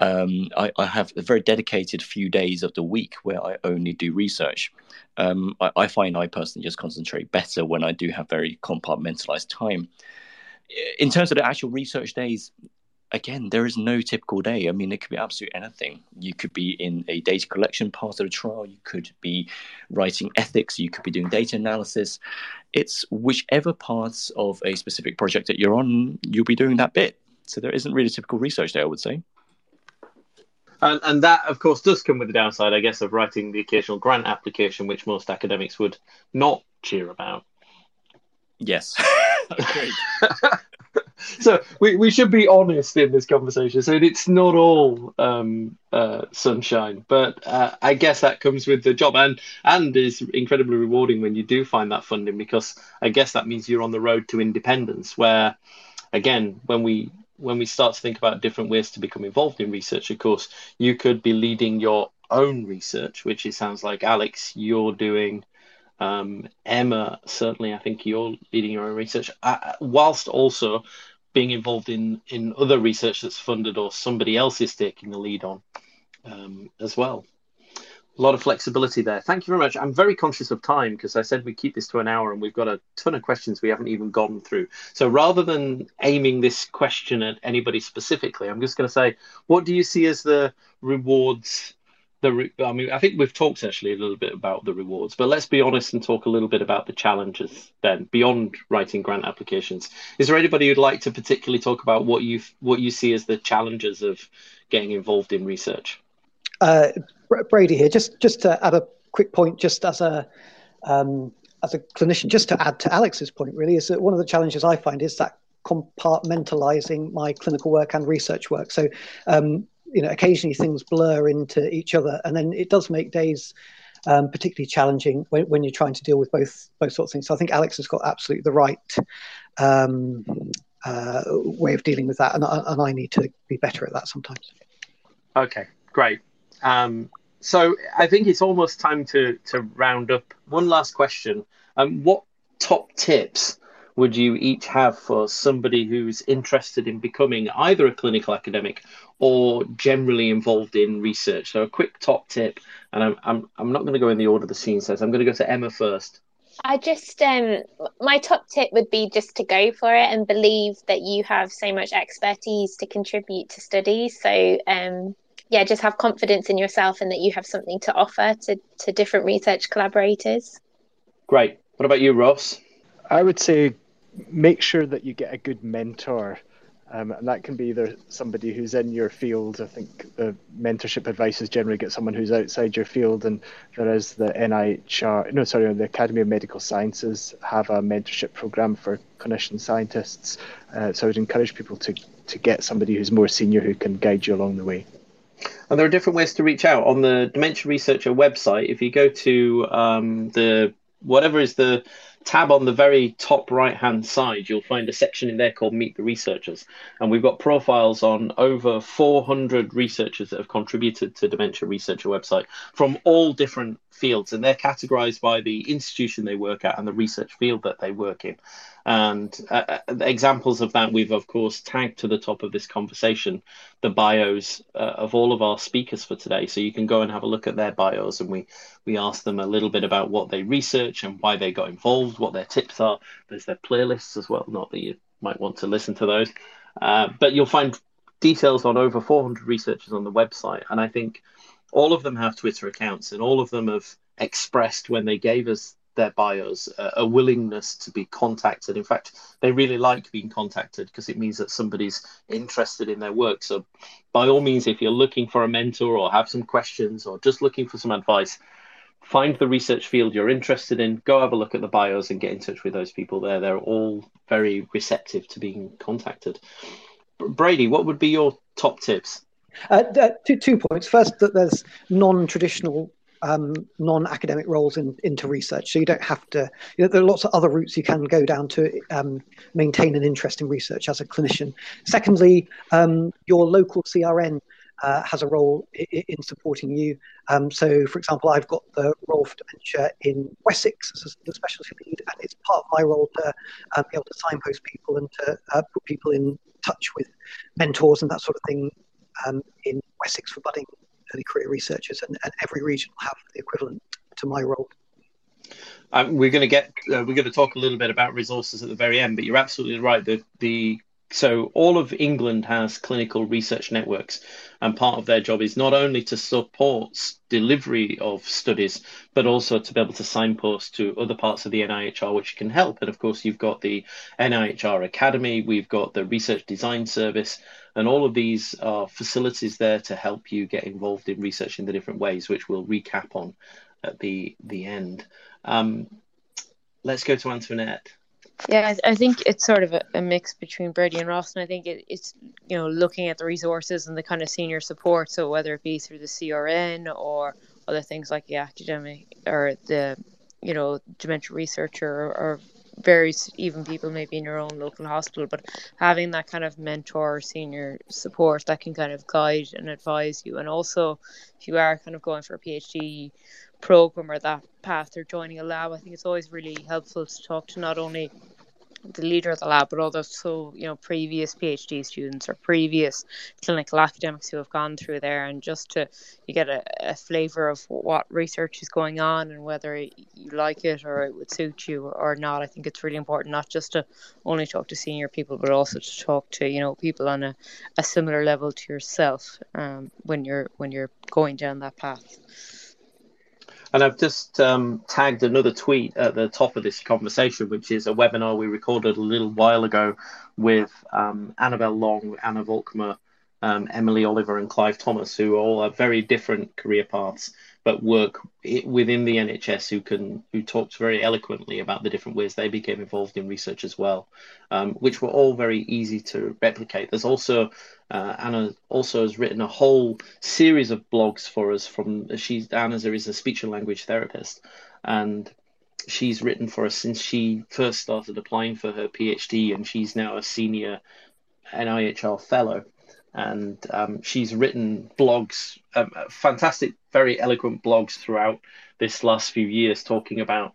S9: um, I, I, have a very dedicated few days of the week where I only do research. Um, I, I, find I personally just concentrate better when I do have very compartmentalized time. In terms of the actual research days, again, there is no typical day. I mean, it could be absolutely anything. You could be in a data collection part of the trial, you could be writing ethics, you could be doing data analysis. It's whichever parts of a specific project that you're on, you'll be doing that bit. So there isn't really typical research day, I would say.
S3: And, and that, of course, does come with the downside, I guess, of writing the occasional grant application, which most academics would not cheer about.
S9: Yes.
S3: so we, we should be honest in this conversation. So it's not all um, uh, sunshine, but uh, I guess that comes with the job, and and is incredibly rewarding when you do find that funding because I guess that means you're on the road to independence. Where, again, when we when we start to think about different ways to become involved in research, of course, you could be leading your own research, which it sounds like Alex, you're doing. Um, Emma, certainly, I think you're leading your own research, uh, whilst also being involved in in other research that's funded or somebody else is taking the lead on um, as well a lot of flexibility there. Thank you very much. I'm very conscious of time because I said we keep this to an hour and we've got a ton of questions we haven't even gone through. So rather than aiming this question at anybody specifically, I'm just going to say, what do you see as the rewards? The I mean, I think we've talked actually a little bit about the rewards, but let's be honest and talk a little bit about the challenges then beyond writing grant applications. Is there anybody who'd like to particularly talk about what you what you see as the challenges of getting involved in research?
S6: Uh, Brady here. Just just to add a quick point, just as a um, as a clinician, just to add to Alex's point, really, is that one of the challenges I find is that compartmentalizing my clinical work and research work. So, um, you know, occasionally things blur into each other, and then it does make days um, particularly challenging when, when, you're trying to deal with both both sorts of things. So I think Alex has got absolutely the right um, uh, way of dealing with that, and, and I need to be better at that sometimes.
S3: Okay, great. Um, so I think it's almost time to to round up. One last question: um, What top tips would you each have for somebody who's interested in becoming either a clinical academic or generally involved in research? So a quick top tip, and I'm I'm I'm not going to go in the order the scene says. I'm going to go to Emma first.
S7: I just um my top tip would be just to go for it and believe that you have so much expertise to contribute to studies. So um yeah, just have confidence in yourself and that you have something to offer to, to different research collaborators.
S3: Great. What about you, Ross?
S4: I would say make sure that you get a good mentor. Um, and that can be either somebody who's in your field. I think the mentorship advice is generally get someone who's outside your field, and there is the NIHR, no, sorry, the Academy of Medical Sciences have a mentorship program for clinician scientists. Uh, so I would encourage people to to get somebody who's more senior who can guide you along the way.
S3: And there are different ways to reach out on the Dementia Researcher website. If you go to um, the whatever is the tab on the very top right hand side, you'll find a section in there called Meet the Researchers. And we've got profiles on over 400 researchers that have contributed to Dementia Researcher website from all different fields. And they're categorized by the institution they work at and the research field that they work in. And uh, uh examples of that, we've of course tagged to the top of this conversation the bios uh, of all of our speakers for today. So you can go and have a look at their bios, and we we ask them a little bit about what they research and why they got involved, what their tips are. There's their playlists as well. Not that you might want to listen to those, uh, but you'll find details on over 400 researchers on the website, and I think all of them have Twitter accounts, and all of them have expressed when they gave us their bios a, a willingness to be contacted. In fact, they really like being contacted because it means that somebody's interested in their work. So, by all means, if you're looking for a mentor or have some questions or just looking for some advice, find the research field you're interested in, go have a look at the bios and get in touch with those people there. They're all very receptive to being contacted. Brady, what would be your top tips?
S6: Uh, two, two points. First, that there's non traditional um, non-academic roles in, into research. So you don't have to. You know, there are lots of other routes you can go down to um, maintain an interest in research as a clinician. Secondly, um, your local CRN uh, has a role in, in supporting you. Um, so, for example, I've got the role for dementia in Wessex as the specialty lead, and it's part of my role to uh, be able to signpost people and to uh, put people in touch with mentors and that sort of thing um, in Wessex for budding early career researchers, and, and every region will have the equivalent to my role.
S3: Um, we're going to get uh, we're going to talk a little bit about resources at the very end, but you're absolutely right. The the so all of England has clinical research networks, and part of their job is not only to support delivery of studies, but also to be able to signpost to other parts of the NIHR which can help. And of course, you've got the NIHR Academy, we've got the Research Design Service, and all of these are facilities there to help you get involved in research in the different ways, which we'll recap on at the the end. Um, let's go to Antoinette.
S5: Yeah, I, think it's sort of a, a, mix between Brady and Ross, and I think it, it's you know looking at the resources and the kind of senior support. So whether it be through the CRN or other things like the academic or the you know dementia researcher or, or various even people maybe in your own local hospital, but having that kind of mentor senior support that can kind of guide and advise you, and also if you are kind of going for a PhD program or that path or joining a lab, I think it's always really helpful to talk to not only the leader of the lab, but also you know previous PhD students or previous clinical academics who have gone through there, and just to you get a, a flavour of what research is going on and whether you like it or it would suit you or not. I think it's really important not just to only talk to senior people, but also to talk to you know people on a, a similar level to yourself um, when you're when you're going down that path.
S3: And I've just um, tagged another tweet at the top of this conversation, which is a webinar we recorded a little while ago with um, Annabelle Long, Anna Volkmer, um, Emily Oliver, and Clive Thomas, who all have very different career paths but work within the NHS who can who talked very eloquently about the different ways they became involved in research as well, um, which were all very easy to replicate. There's also uh, Anna also has written a whole series of blogs for us. From she's Anna is a speech and language therapist, and she's written for us since she first started applying for her PhD, and she's now a senior NIHR fellow and um, she's written blogs, um, fantastic, very eloquent blogs throughout this last few years, talking about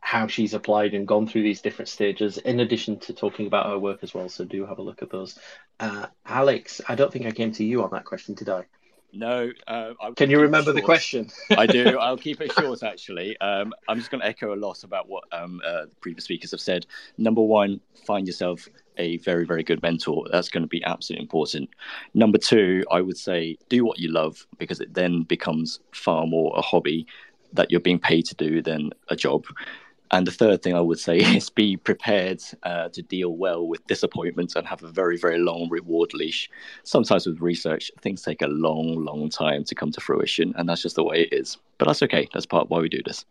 S3: how she's applied and gone through these different stages, in addition to talking about her work as well. So do have a look at those. Uh, Alex, I don't think I came to you on that question, did I?
S9: No. Uh,
S3: Can you remember the question?
S9: I do. I'll keep it short, actually. Um, I'm just going to echo a lot about what um, uh, previous speakers have said. Number one, find yourself a very, very good mentor. That's going to be absolutely important. Number two, I would say do what you love because it then becomes far more a hobby that you're being paid to do than a job. And the third thing I would say is be prepared uh, to deal well with disappointments and have a very, very long reward leash. Sometimes with research, things take a long, long time to come to fruition, and that's just the way it is. But that's okay. That's part why we do this.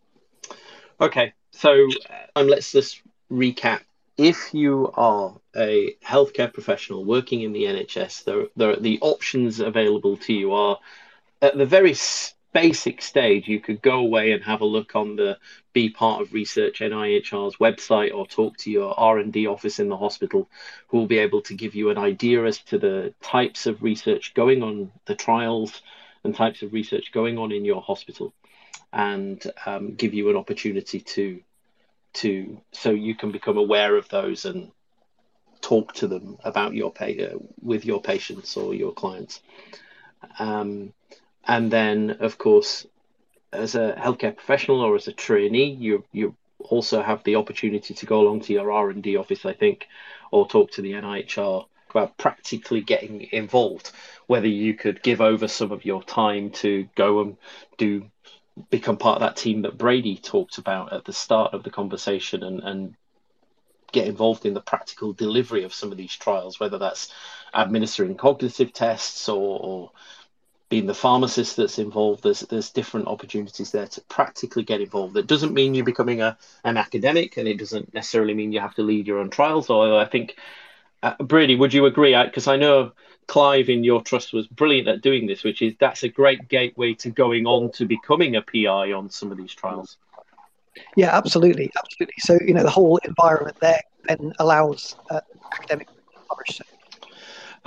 S3: Okay, so um, let's just recap. If you are a healthcare professional working in the NHS, there, there, the options available to you are at the very basic stage, you could go away and have a look on the Be Part of Research NIHR's website or talk to your R&D office in the hospital who will be able to give you an idea as to the types of research going on, the trials and types of research going on in your hospital and um, give you an opportunity to to so you can become aware of those and talk to them about your pay, uh, with your patients or your clients. Um, and then, of course, as a healthcare professional or as a trainee, you you also have the opportunity to go along to your R and D office, I think, or talk to the NIHR about practically getting involved. Whether you could give over some of your time to go and do become part of that team that Brady talked about at the start of the conversation and, and get involved in the practical delivery of some of these trials, whether that's administering cognitive tests or, or being the pharmacist that's involved, there's there's different opportunities there to practically get involved. That doesn't mean you're becoming a an academic, and it doesn't necessarily mean you have to lead your own trials. Although I think, uh, Brady, would you agree? Because I, I know Clive in your trust was brilliant at doing this, which is that's a great gateway to going on to becoming a PI on some of these trials.
S6: Yeah, absolutely, absolutely. So you know the whole environment there then allows uh, academic flourish.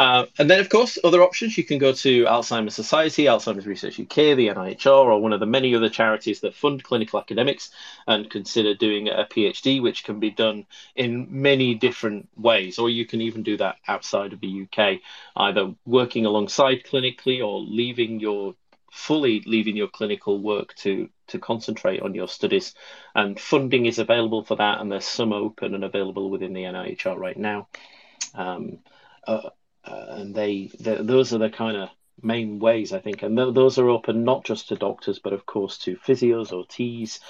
S3: Uh, and then, of course, other options. You can go to Alzheimer's Society, Alzheimer's Research UK, the NIHR, or one of the many other charities that fund clinical academics and consider doing a PhD, which can be done in many different ways. Or you can even do that outside of the UK, either working alongside clinically or leaving your fully leaving your clinical work to to concentrate on your studies. And funding is available for that and there's some open and available within the NIHR right now. Um, uh, uh, and they, those are the kind of main ways I think, and th- those are open not just to doctors, but of course to physios, OTs,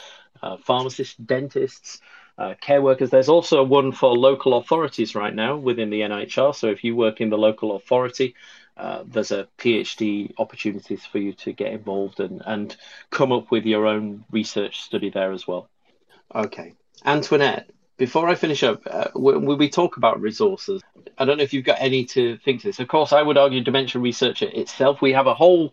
S3: uh, pharmacists, dentists, uh, care workers. There's also one for local authorities right now within the NHR. So if you work in the local authority, uh, there's a PhD opportunities for you to get involved and, and come up with your own research study there as well. Okay, Antoinette, before I finish up, uh, when we talk about resources, I don't know if you've got any to think to this. Of course, I would argue dementia researcher itself. We have a whole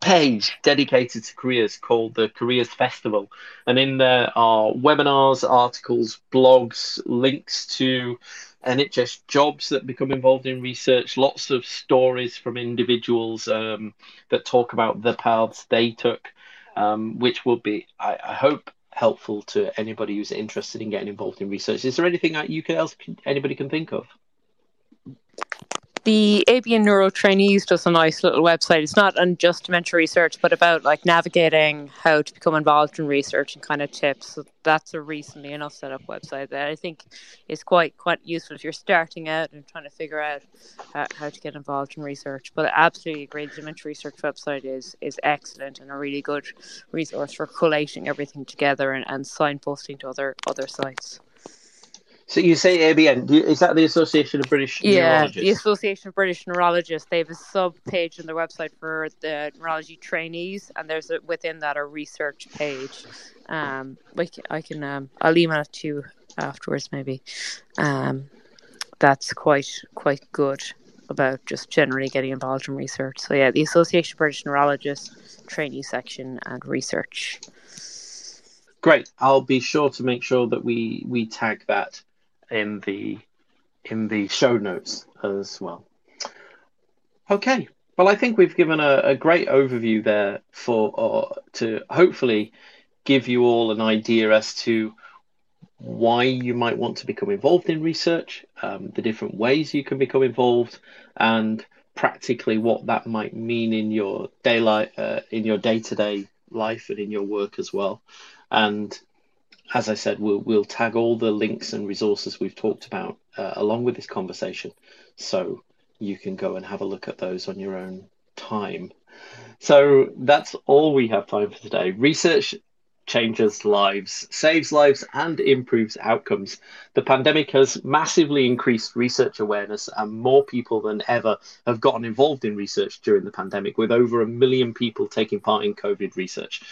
S3: page dedicated to careers called the Careers Festival, and in there are webinars, articles, blogs, links to NHS jobs that become involved in research, lots of stories from individuals um, that talk about the paths they took, um, which will be, I, I hope, helpful to anybody who's interested in getting involved in research. Is there anything that you can else anybody can think of?
S5: The ABN Neuro Trainees does a nice little website. It's not on just dementia research, but about like navigating how to become involved in research and kind of tips. So that's a recently enough set up website that I think is quite quite useful if you're starting out and trying to figure out how, how to get involved in research. But I absolutely agree, the dementia research website is is excellent and a really good resource for collating everything together and, and signposting to other other sites.
S3: So you say ABN? Is that the Association of British
S5: yeah,
S3: Neurologists?
S5: the Association of British Neurologists. They have a sub page on their website for the neurology trainees, and there's a, within that a research page. Um, like I can, um, I'll email it to you afterwards, maybe. Um, that's quite quite good about just generally getting involved in research. So yeah, the Association of British Neurologists trainee section and research.
S3: Great. I'll be sure to make sure that we we tag that in the in the show notes as well. Okay. Well, I think we've given a, a great overview there for uh, to hopefully give you all an idea as to why you might want to become involved in research, um, the different ways you can become involved, and practically what that might mean in your daylight, uh, in your day-to-day life, and in your work as well. And as I said, we'll we'll tag all the links and resources we've talked about uh, along with this conversation, so you can go and have a look at those on your own time. So that's all we have time for today. Research changes lives, saves lives, and improves outcomes. The pandemic has massively increased research awareness, and more people than ever have gotten involved in research during the pandemic, with over a million people taking part in COVID research.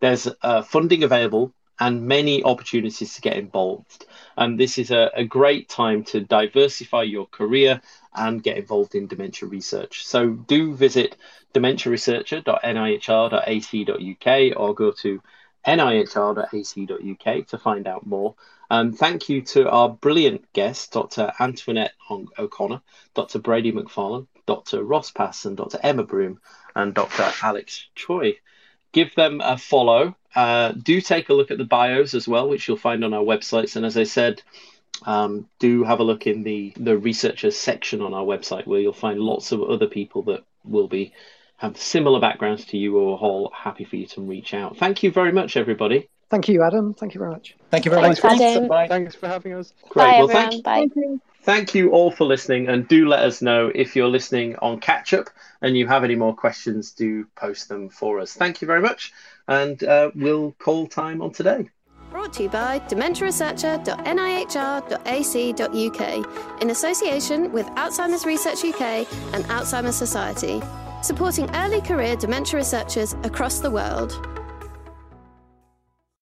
S3: There's uh, funding available and many opportunities to get involved. And this is a, a great time to diversify your career and get involved in dementia research. So do visit dementiaresearcher.nihr.ac.uk or go to nihr.ac.uk to find out more. Um, thank you to our brilliant guests, Dr. Antoinette O'Connor, Dr. Brady McFarlane, Dr. Ross Pass, and Dr. Emma Broome, and Dr. Alex Tsui. Give them a follow uh, do take a look at the bios as well, which you'll find on our websites. And as I said, um, do have a look in the the researchers section on our website, where you'll find lots of other people that will be have similar backgrounds to you or all happy for you to reach out. Thank you very much, everybody.
S6: Thank you, Adam. Thank you very much.
S9: Thank you very
S1: Thanks,
S9: much.
S1: Adam.
S4: Thanks for having us.
S3: Great.
S1: Bye,
S3: well,
S1: everyone.
S3: thank,
S1: Bye.
S3: Thank you all for listening, and do let us know if you're listening on catch up and you have any more questions. Do post them for us. Thank you very much, and uh, we'll call time on today.
S1: Brought to you by dementiaresearcher.nihr.ac.uk in association with Alzheimer's Research UK and Alzheimer's Society, supporting early career dementia researchers across the world.